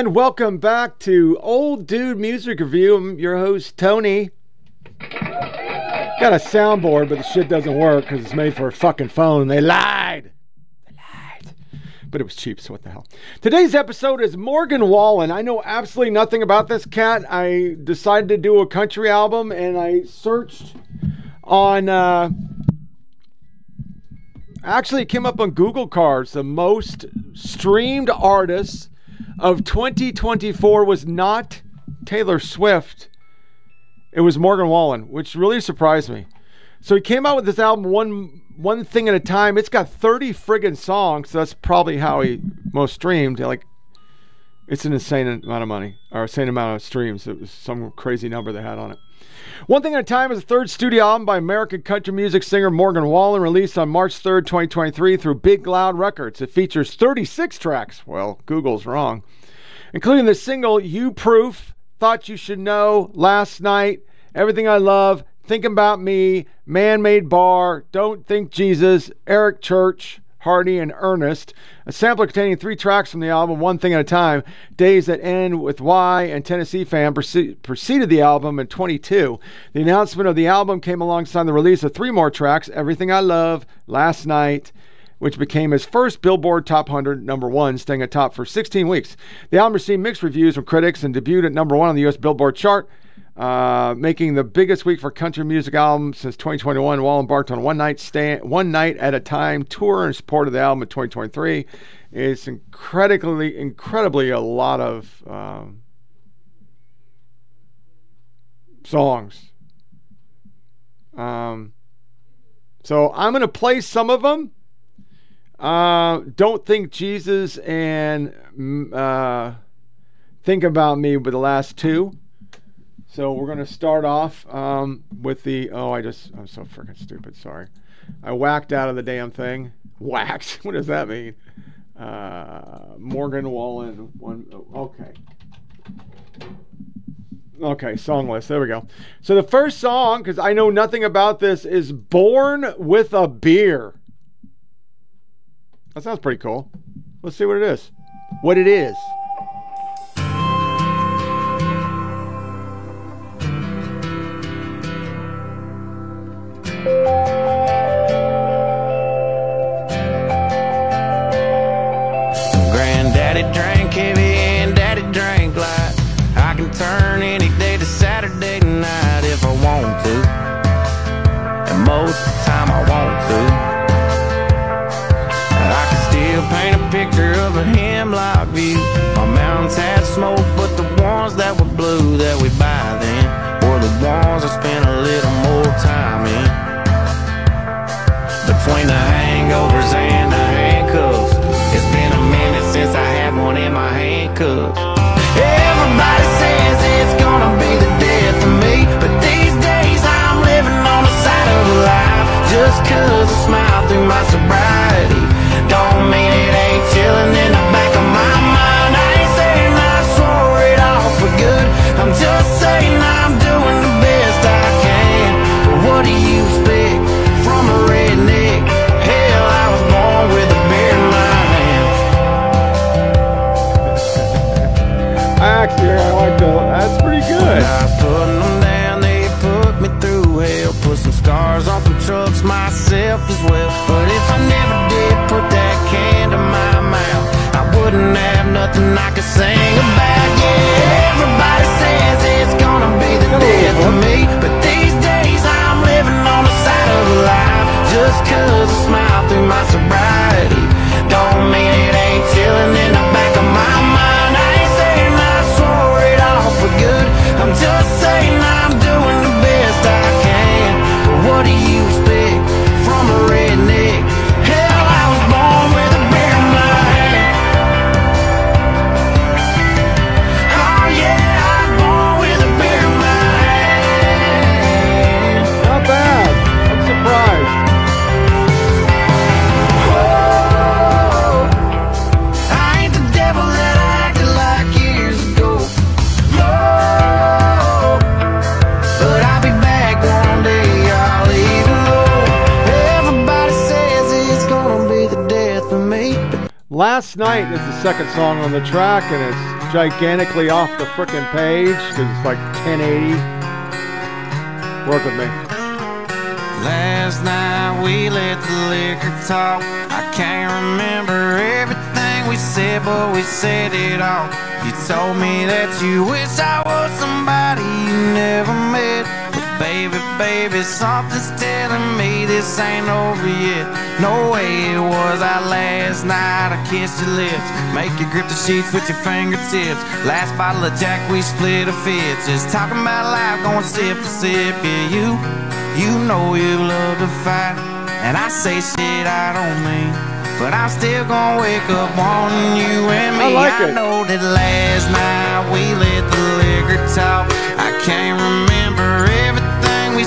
And welcome back to Old Dude Music Review. I'm your host, Tony. Got a soundboard, but the shit doesn't work because it's made for a fucking phone. They lied. They lied. But it was cheap, so what the hell. Today's episode is Morgan Wallen. I know absolutely nothing about this cat. I decided to do a country album and I searched on. Uh, actually, it came up on Google Cards. The most streamed artists of 2024 was not Taylor Swift. It was Morgan Wallen, which really surprised me. So he came out with this album one one thing at a time. It's got 30 friggin' songs. So that's probably how he most streamed. Like it's an insane amount of money or insane amount of streams. It was some crazy number they had on it. One Thing at a Time is the third studio album by American country music singer Morgan Wallen, released on March 3rd, 2023 through Big Loud Records. It features 36 tracks. Well, Google's wrong. Including the single You Proof, Thought You Should Know, Last Night, Everything I Love, Thinking About Me, Man Made Bar, Don't Think Jesus, Eric Church, Hardy, and Ernest. A sampler containing three tracks from the album, One Thing at a Time, Days That End with Y, and Tennessee Fan preceded the album in 22. The announcement of the album came alongside the release of three more tracks, Everything I Love, Last Night, which became his first Billboard Top 100 number one, staying atop for 16 weeks. The album received mixed reviews from critics and debuted at number one on the U.S. Billboard chart. Uh, making the biggest week for country music album since 2021. Wall embarked on one night stand, one night at a time tour in support of the album in 2023. It's incredibly, incredibly a lot of um, songs. Um, so I'm going to play some of them. Uh, don't think Jesus and mm, uh, think about me with the last two. So we're going to start off um, with the. Oh, I just. I'm so freaking stupid. Sorry. I whacked out of the damn thing. Whacked. What does that mean? Uh, Morgan Wallen. One. Oh, okay. Okay, song list. There we go. So the first song, because I know nothing about this, is Born with a Beer. That sounds pretty cool. Let's see what it is. What it is. Música through my sobriety, don't mean it ain't chilling in the back of my mind. I ain't saying I swore it off for good, I'm just saying I'm doing the best I can. But what do you expect from a redneck? Hell, I was born with a beer in my hand. I actually, I like the. That's pretty good. I was putting them down, they put me through hell. Put some scars on some trucks myself as well. Nothing I could sing about. Yeah, everybody says it's gonna be the death of me. But these days I'm living on the side of life. Just cause I smile through my sobriety, don't mean it ain't chilling second song on the track, and it's gigantically off the frickin' page because it's like 1080. Work with me. Last night we let the liquor talk. I can't remember everything we said, but we said it all. You told me that you wish I was somebody you never met. But baby, baby, something's me this ain't over yet. No way it was our last night. I kissed your lips, make you grip the sheets with your fingertips. Last bottle of Jack, we split a fit. Just talking about life, going sip for sip. Yeah, you, you know you love to fight, and I say shit I don't mean. But I'm still gonna wake up wanting you and me. I like it. know that last night we let the liquor talk. I can't remember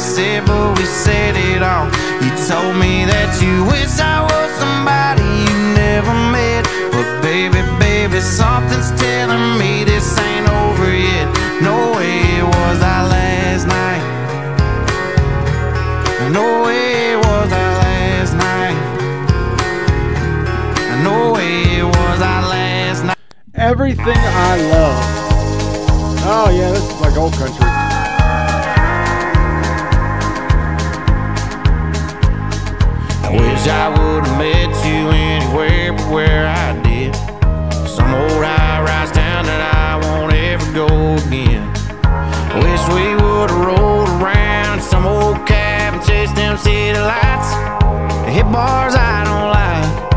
said, but we said it all. You told me that you wish I was somebody you never met. But baby, baby, something's telling me this ain't over yet. No way it was last night. No way it was last night. No way it was last night. Everything I love. Oh yeah, this is like old country. I wish I would have met you anywhere but where I did. Some old high rise town that I won't ever go again. Wish we would have rolled around some old cab and chased them city lights. Hit bars I don't like.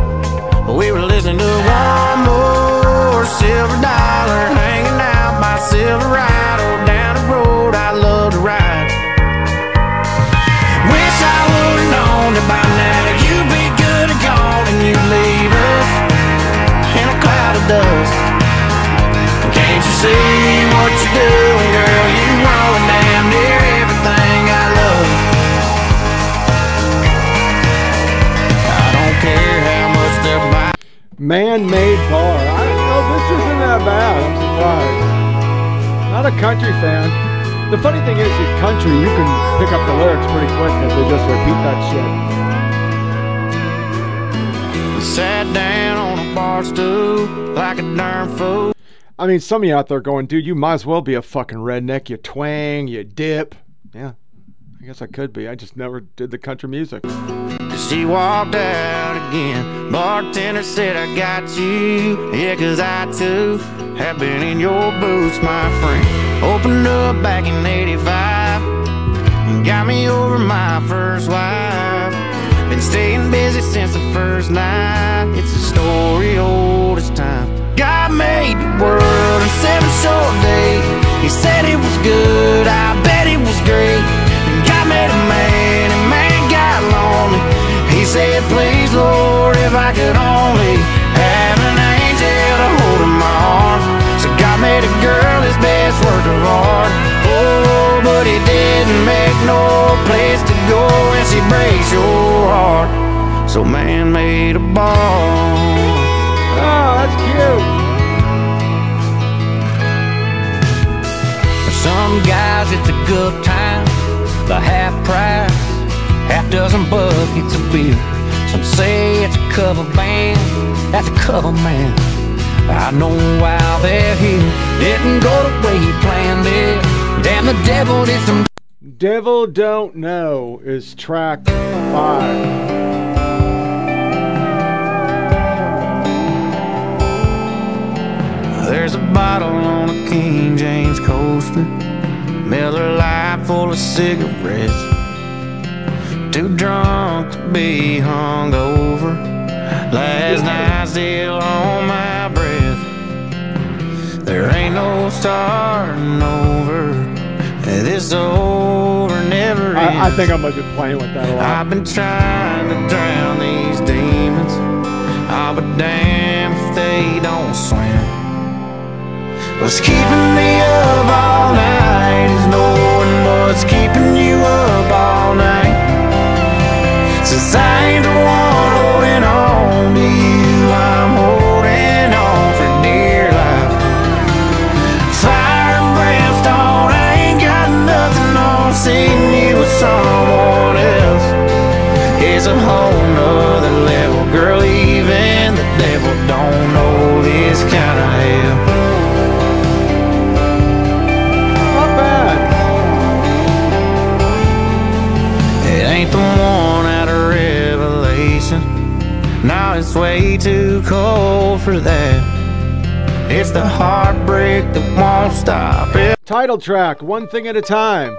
Man-made bar. I don't know. This isn't that bad. I'm surprised. Not a country fan. The funny thing is, with country, you can pick up the lyrics pretty quick if they just repeat that shit. Sat down on a bar stool like a darn fool. I mean, some of you out there going, dude, you might as well be a fucking redneck. You twang, you dip. Yeah, I guess I could be. I just never did the country music. She walked out again. Bartender said, I got you. Yeah, cause I too have been in your boots, my friend. Opened up back in 85 and got me over my first wife. Been staying busy since the first night. It's a story old as time. God made the world in seven short days. He said it was good, I bet it was great. And God made a man, said, please, Lord, if I could only have an angel to hold in my arms. So God made a girl his best work of art. Oh, but he didn't make no place to go when she breaks your heart. So man made a bar. Oh, that's cute. For some guys, it's a good time. The half price, half dozen buckets of beer. Some say it's a cover band, that's a cover man. I know why they're here. Didn't go the way he planned it. Damn, the devil did some. Devil Don't Know is track five. There's a bottle on a King James coaster. Miller Lite full of cigarettes. Too drunk to be hung over. Last night still on my breath. There ain't no starting over. This over never ends. I, I think I might be playing with that a lot. I've been trying to drown these demons. I'll be damned if they don't swim. What's keeping me up all night is knowing what's keeping you up all night. Since I ain't the one holding on to you, I'm holding on for dear life. Fire and brimstone, I ain't got nothing on seeing you with someone else. A whole nother way too cold for that. It's the heartbreak that won't stop. It Title track, One Thing at a Time.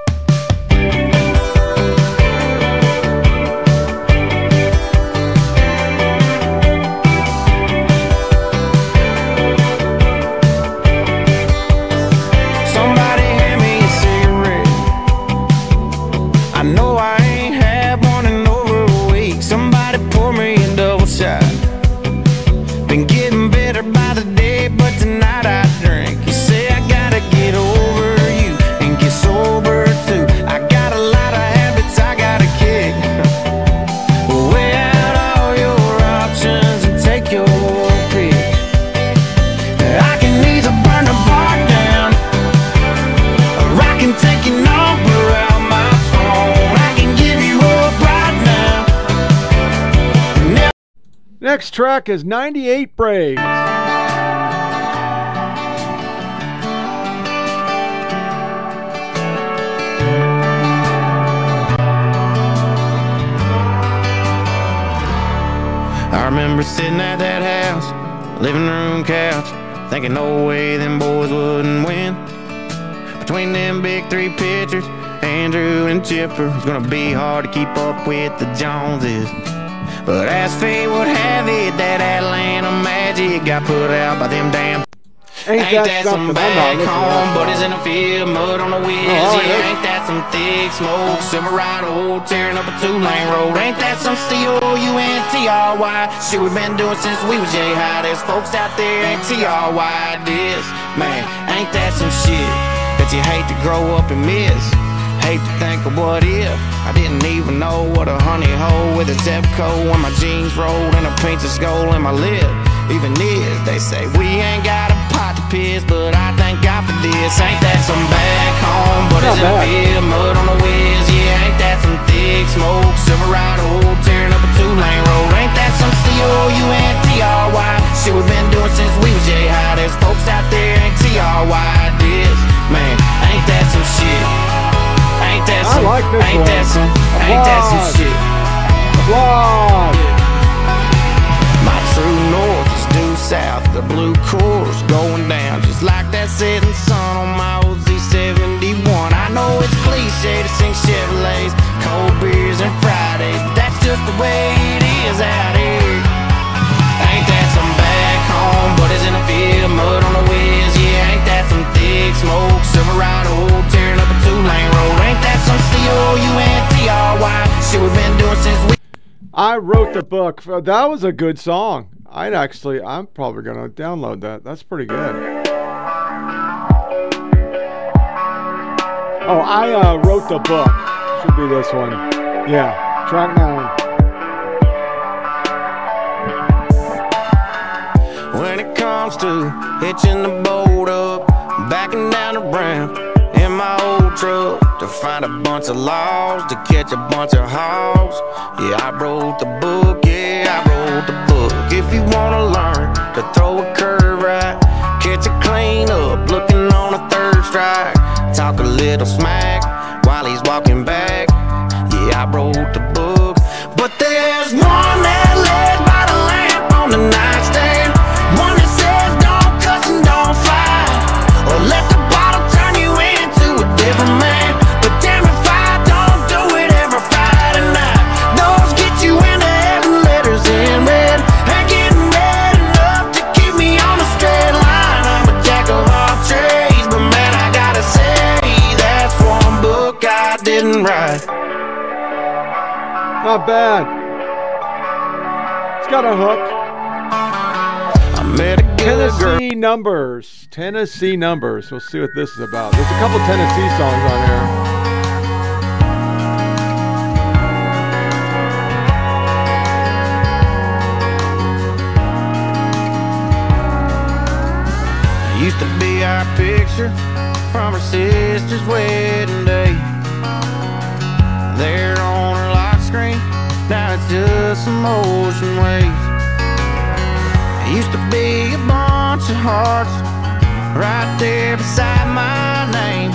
Next track is 98 Braves. I remember sitting at that house, living room couch, thinking no way them boys wouldn't win. Between them big three pitchers, Andruw and Chipper, it's gonna be hard to keep up with the Joneses. But as fate would have it, that Atlanta magic got put out by them damn Ain't, Ain't that some something? I'm back home, that. buddies in the field, mud on the wheels. Oh, yeah, ain't that some thick smoke, Silverado tearing up a two-lane road? Ain't that some C-O-U-N-T-R-Y? Shit we've been doing since we was J-High. There's folks out there ain't T-R-Y this. Man, ain't that some shit that you hate to grow up and miss? Hate to think of what if I didn't even know what a honey hole with a Zebco when my jeans rolled and a princess gold in my lip. Even is, they say we ain't got a pot to piss, but I thank God for this. Ain't that some back home, but it's in field, mud on the whiz. Yeah, ain't that some thick smoke, Silverado tearing up a two-lane blue course going down just like that setting sun on my old Z71. I know it's cliche to sing Chevrolets, cold beers and Fridays, but that's just the way it is out here. Ain't that some back home, in field, mud on the yeah, ain't that some thick smoke, Silverado tearing up a two-lane road, ain't that some C-O-U-N-T-R-Y, shit we've been doing since we I wrote the book. That was a good song. I'd actually, I'm probably going to download that. That's pretty good. Oh, I uh, wrote the book. Should be this one. Yeah, track nine. When it comes to hitching the boat up, backing down the ramp in my old truck to find a bunch of laws, to catch a bunch of hogs. Yeah, I wrote the book, If you wanna learn to throw a curve right, catch a clean up, looking on a third strike, talk a little smack while he's walking back. Yeah, I wrote the book, but there's one that lays didn't bad. It's got a hook. I met a good girl. Tennessee numbers. Tennessee numbers. We'll see what this is about. There's a couple Tennessee songs on here. Used to be our picture from her sister's wedding day. There on her lock screen, now it's just some ocean waves. It Used to be a bunch of hearts right there beside my name.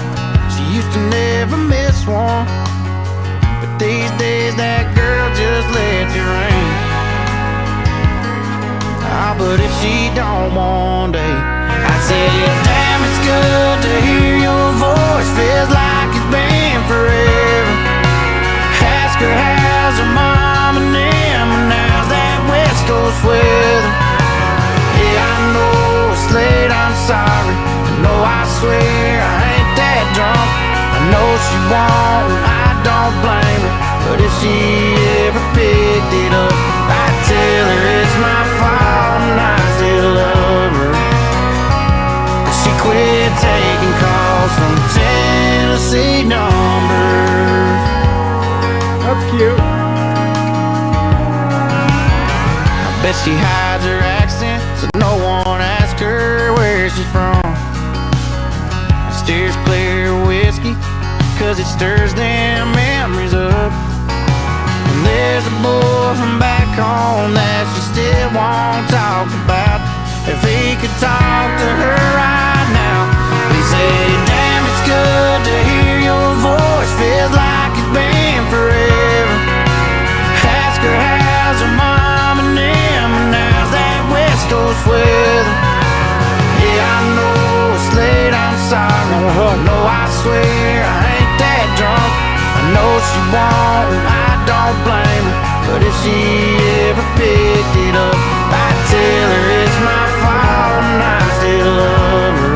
She used to never miss one, but these days that girl just lets it rain. now, ah, but if she don't one day, I say, damn, it's good to hear your voice. Feels like it's been forever. Her how's her mom and them, and how's that West Coast weather. Yeah, I know it's late, I'm sorry. No, I swear I ain't that drunk. I know she won't, and I don't blame her. But if she ever picked it up, I'd tell her it's my fault and I still love her. She quit taking calls from Tennessee numbers. Cause it stirs them memories up. And there's a boy from back home that she still won't talk about. If he could talk to her right now, he'd say, Damn, it's good to hear your voice. Feels like it's been forever. Ask her how's her mom and them, and how's that West Coast weather. Yeah, I know it's late, I'm sorry. No, I swear I ain't know she won't, and I don't blame her. But if she ever picked it up, I'd tell her it's my fault, and I still love her.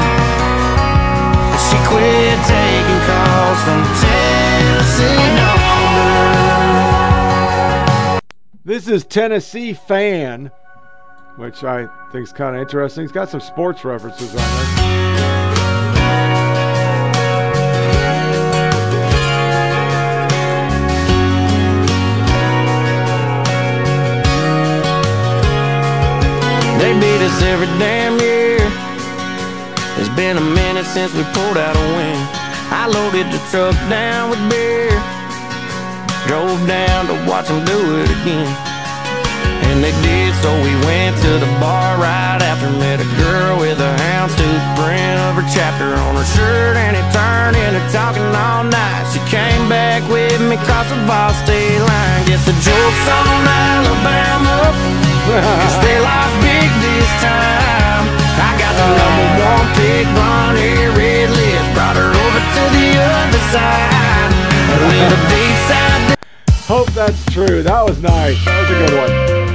But she quit taking calls from Tennessee. This is Tennessee Fan, which I think is kind of interesting. It's got some sports references on there. Beat us every damn year. It's been a minute since we pulled out a win. I loaded the truck down with beer. Drove down to watch them do it again. And they did, so we went to the bar right after. Met a girl with a houndstooth print of her chapter on her shirt, and it turned into talking all night. She came back with me across the Vol state line. Guess the joke's on Alabama. Cause they lost big time. I got the number one. Brought her over to the other side. A little. Hope that's true. That was nice. That was a good one.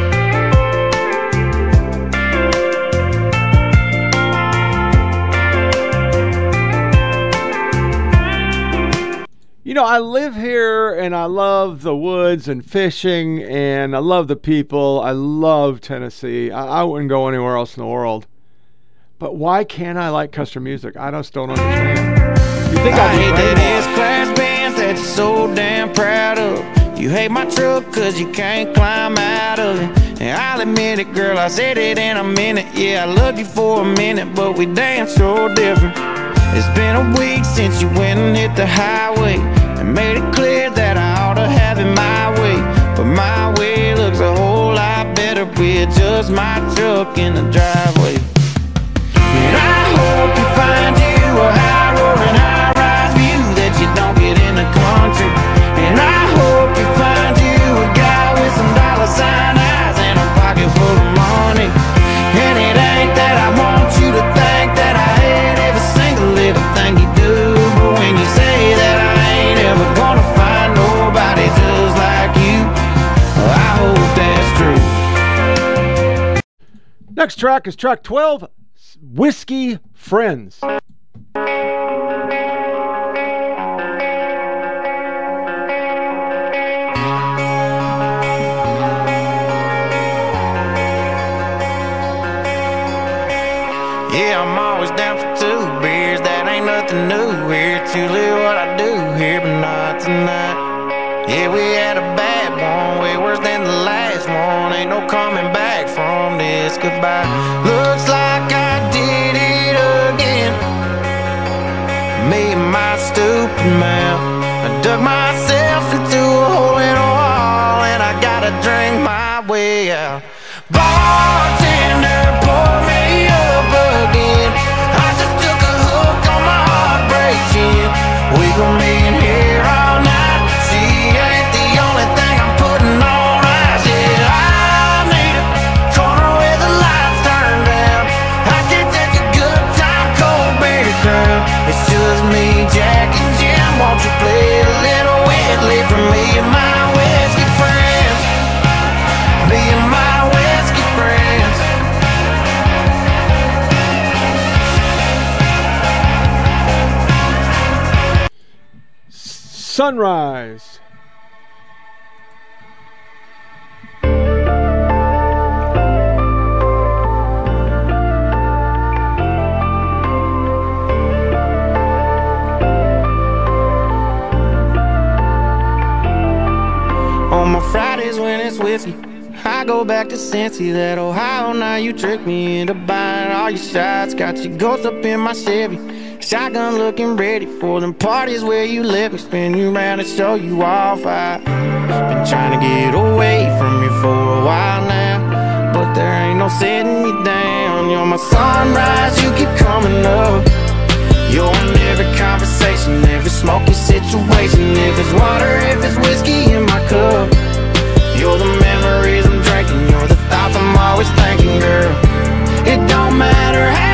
You know, I live here and I love the woods and fishing and I love the people. I love Tennessee. I, I wouldn't go anywhere else in the world. But why can't I like custom music? I just don't understand. You think I I'd hate that brainwashed. S-class Benz that you're so damn proud of. You hate my truck cause you can't climb out of it. And I'll admit it, girl, I said it and I meant it. Yeah, I loved you for a minute, but we damn so different. It's been a week since you went and hit the highway and made it clear that I ought to have it my way. But my way looks a whole lot better with just my truck in the driveway. And I hope you find you a high rolling, high rise view that you don't get in the country. Next track is track 12 Whiskey Friends. Yeah, I'm always down for two beers. That ain't nothing new here. It's usually what I do here, but not tonight. Yeah, we had a bad one, way worse than the last one. Ain't no coming back goodbye. Looks like I did it again. Me and my stupid mouth. I dug myself Sunrise. On my Fridays when it's with you, I go back to Cincy, that Ohio. Now you tricked me into buying all your shots. Got your ghost up in my Chevy. Shotgun looking ready for them parties where you let me spin you around and show you off. I've been trying to get away from you for a while now, but there ain't no setting you down. You're my sunrise, you keep coming up. You're in every conversation, every smoky situation. If it's water, if it's whiskey in my cup. You're the memories I'm drinking, you're the thoughts I'm always thinking, girl. It don't matter how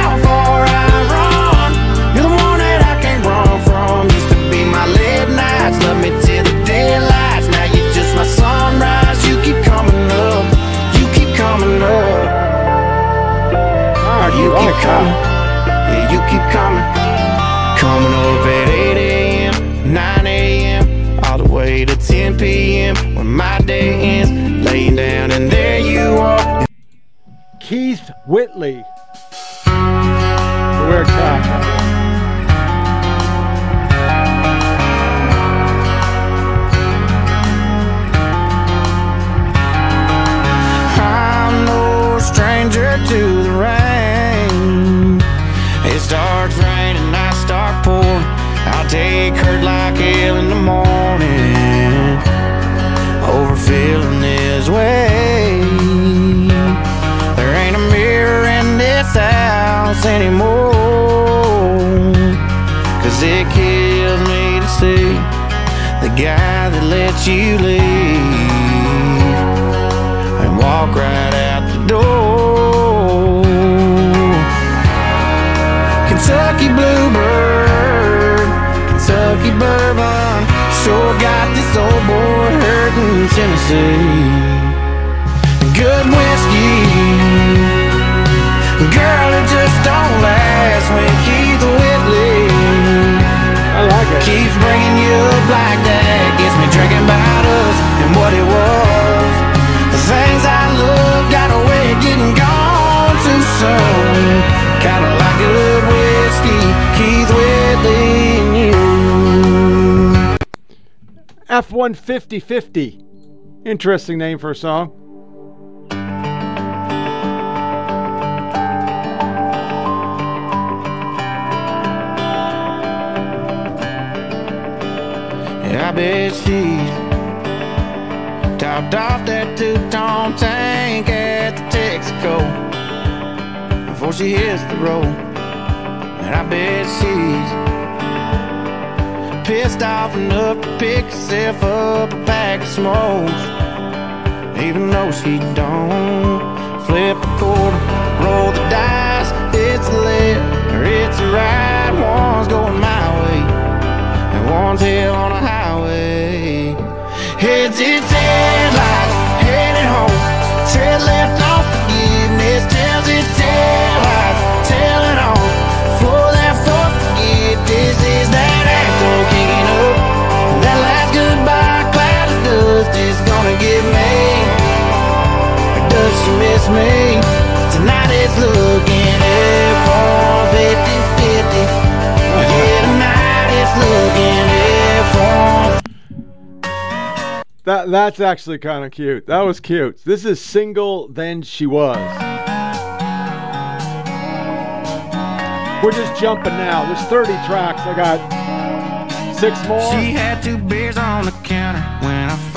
Kentucky Bluebird, Kentucky Bourbon, sure got this old boy hurting Tennessee. Good whiskey, girl, it just don't last when Keith Whitley I like it. keeps bringing you up like that. Gets me drinking about us and what it was. The things I love got a way of getting gone too soon. Kinda F one fifty fifty. Interesting name for a song. I bet she's topped off that two-tone tank at the Texaco before she hits the road. And I bet she's pissed off enough to pick herself up a pack of smokes, even though she don't flip a quarter, roll the dice. It's left or it's right. One's going my way and one's here on a highway. Heads its headlights, headed home. Tread left She miss me? Tonight it's looking F-150 Yeah, tonight it's looking F-150 That that's actually kind of cute. That was cute. This is single than she was. We're just jumping now. There's 30 tracks. I got six more. She had two beers on the counter when I.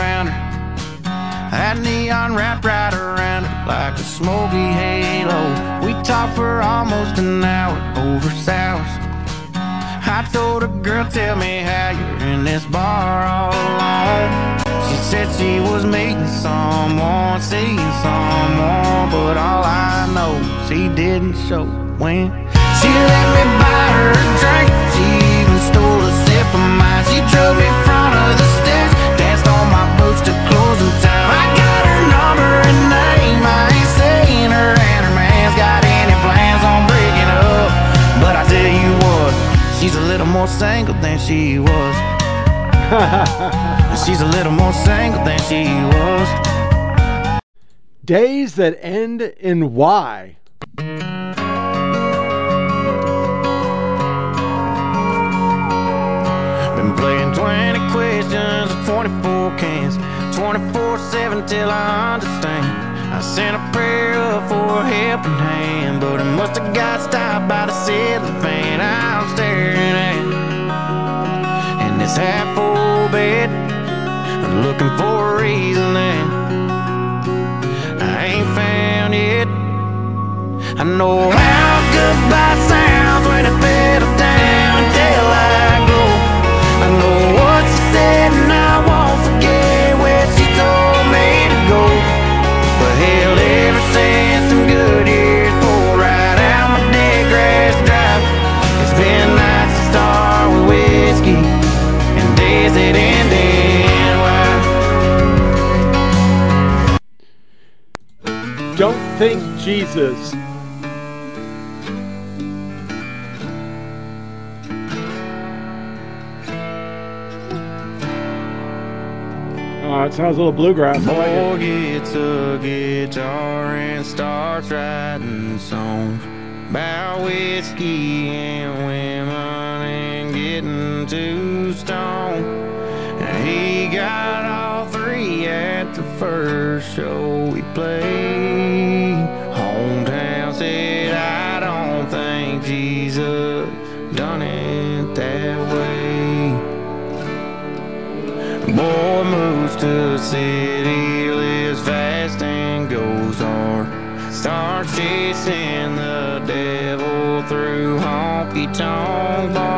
Had neon wrapped right around her like a smoky halo. We talked for almost an hour over sours. I told her, girl, tell me how you're in this bar all alone. She said she was meeting someone, seeing someone, but all I know is he didn't show when. She let me buy her a drink. She even stole a sip of mine. She drove me in front of the stairs, danced on my boots to closing time. She's a little more single than she was. She's a little more single than she was. Days that end in Y. Been playing 20 questions, 24 cans, 24 7 till I understand. I sent a prayer up for a helping hand, but it must have got stopped by the ceiling fan I'm staring at. And this half full bed, I'm looking for a reason that I ain't found it. I know how think Jesus. Oh, it sounds a little bluegrass. I like. Boy gets a guitar and starts writing songs about whiskey and women and getting too stoned. And he got all three at the first show we played. Said, I don't think Jesus done it that way. Boy moves to the city, lives fast and goes hard. Starts chasing the devil through honky tonk bars,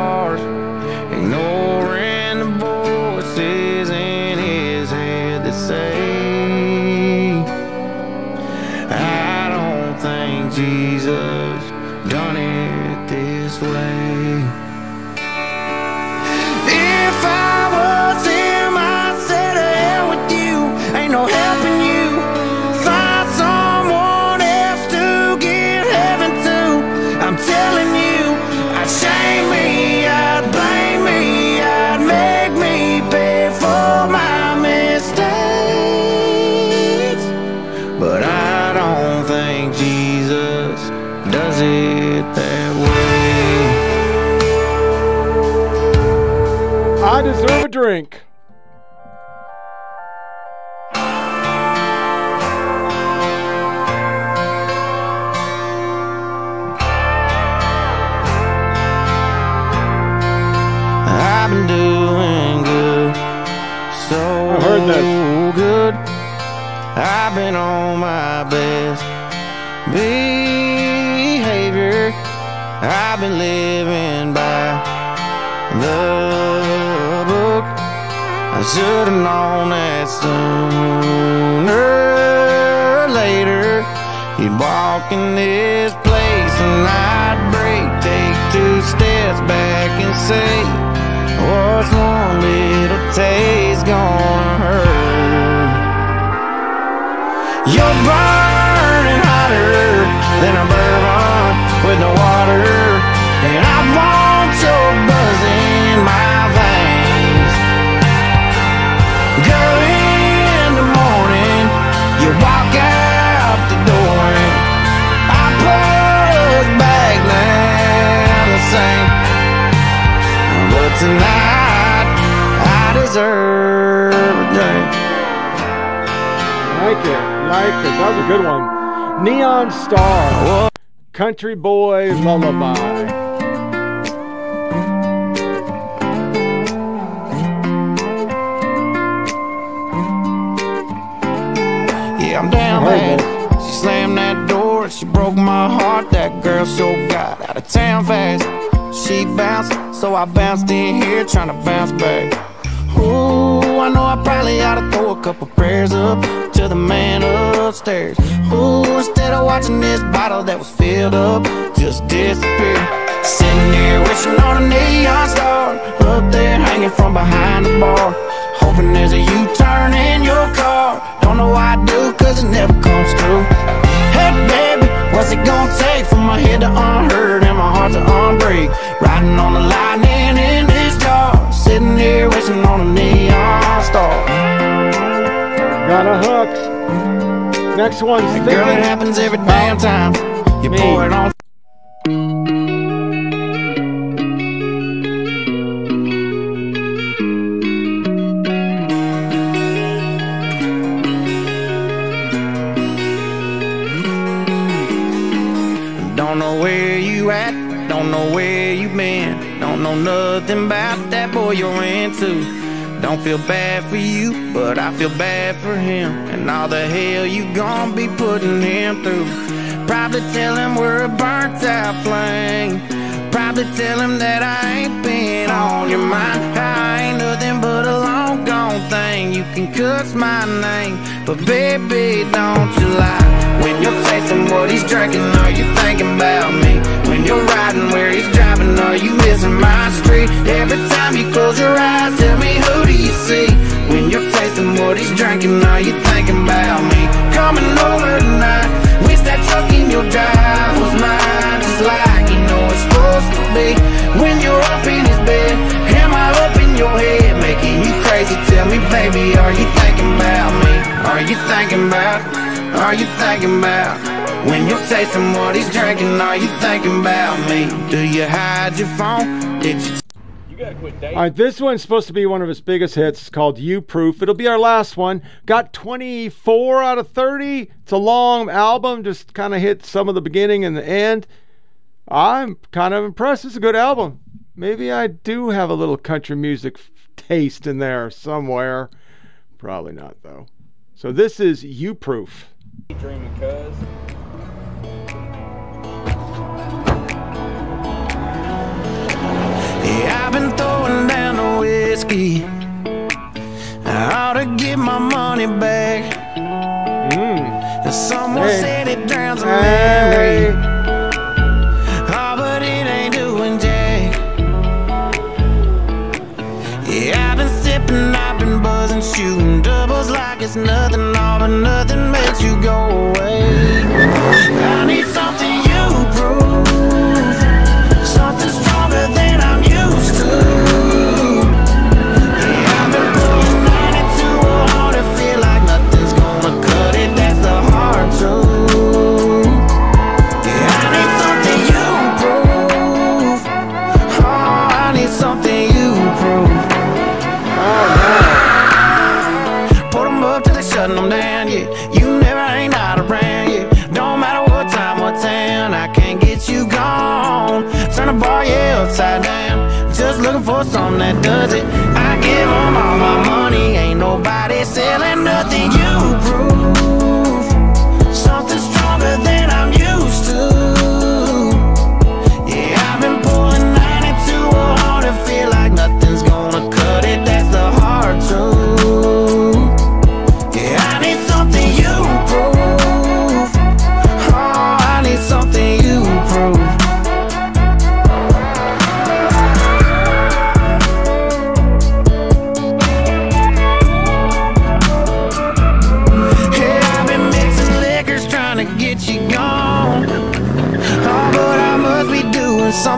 Should have known that sooner or later you'd walk in this place and I'd break, take two steps back and say, What's one little taste gonna hurt? You're burning hotter than a bourbon with no water, and I want your walk out the door, I put back now the same. But tonight, I deserve a drink. Like it, like it. That was a good one. Neon Star. Country Boy Lullaby. Girl sure got out of town fast. She bounced, so I bounced in here trying to bounce back. Ooh, I know I probably ought to throw a couple prayers up to the man upstairs. Ooh, instead of watching this bottle that was filled up just disappear. Sitting here wishing on a neon star up there hanging from behind the bar. Hoping there's a U-turn in your car. Don't know why I do, cause it never comes true. Hey baby, What's it gonna take for my head to unhurt and my heart to unbreak? Riding on the lightning in this jar, sitting here wishing on a neon star. Got a hook. Next one's thinking. Girl, it happens every damn time. You Me. pour it on feel bad for you, but I feel bad for him and all the hell you gon' be putting him through. Probably tell him we're a burnt out flame. Probably tell him that I ain't been on your mind. I ain't nothing but a long gone thing. You can cuss my name, but baby, don't you lie. When you're tasting what he's drinking, are you thinking about me? When you're riding where he's driving, are you missing my street? Every time you close your eyes, tell me who do you see? When you're tasting what he's drinking, are you thinking about me? Coming over tonight, wish that truck in your drive was mine, just like you know it's supposed to be. When you're up in his bed, am I up in your head, making you crazy? Tell me, baby, are you thinking about me? Are you thinking about? Are you thinking about? When you're tasting what he's drinking, are you thinking about me? Do you hide your phone? Did you You gotta quit dating. All right, this one's supposed to be one of his biggest hits. It's called You Proof. It'll be our last one. Got 24 out of 30. It's a long album, just kind of hit some of the beginning and the end. I'm kind of impressed. It's a good album. Maybe I do have a little country music f- taste in there somewhere. Probably not, though. So this is You Proof. Dreaming cuz. Yeah, I've been throwing down the whiskey. I ought to get my money back. Mm. Someone Hey. said it drowns a Hey. memory. Oh, but it ain't doing jack. Yeah, I've been sipping, I've been buzzing, shooting doubles like it's nothing, all but nothing you go away.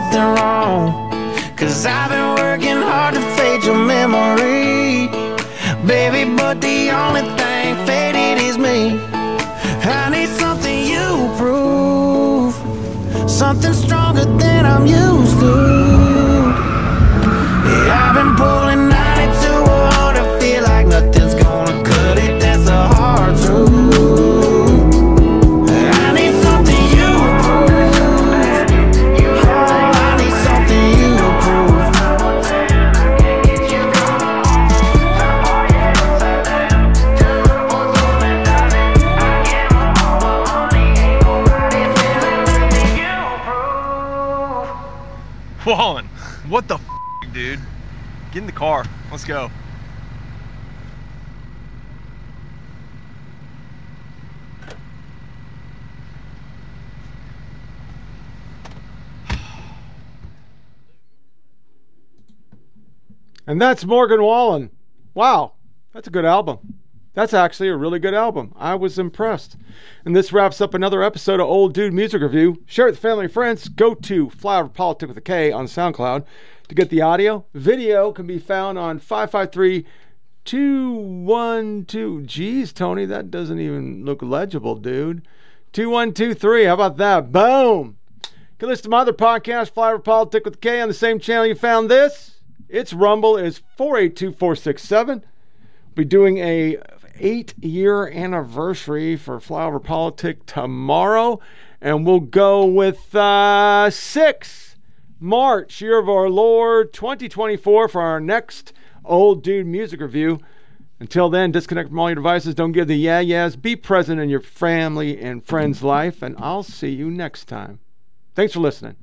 Something wrong. Cause I've And that's Morgan Wallen. Wow, that's a good album. That's actually a really good album. I was impressed. And this wraps up another episode of Old Dude Music Review. Share it with family and friends. Go to Flyover Politics with a K on SoundCloud to get the audio. Video can be found on 553 212. Geez, Tony, that doesn't even look legible, dude. 2123. How about that? Boom. You can listen to my other podcast, Flyover Politic with K, on the same channel you found this. Its Rumble is 482467. We'll Be doing a eight year anniversary for Flyover Politic tomorrow, and we'll go with uh, six March, year of our Lord 2024 for our next old dude music review. Until then, disconnect from all your devices. Don't give the yeah yeahs. Be present in your family and friends' life, and I'll see you next time. Thanks for listening.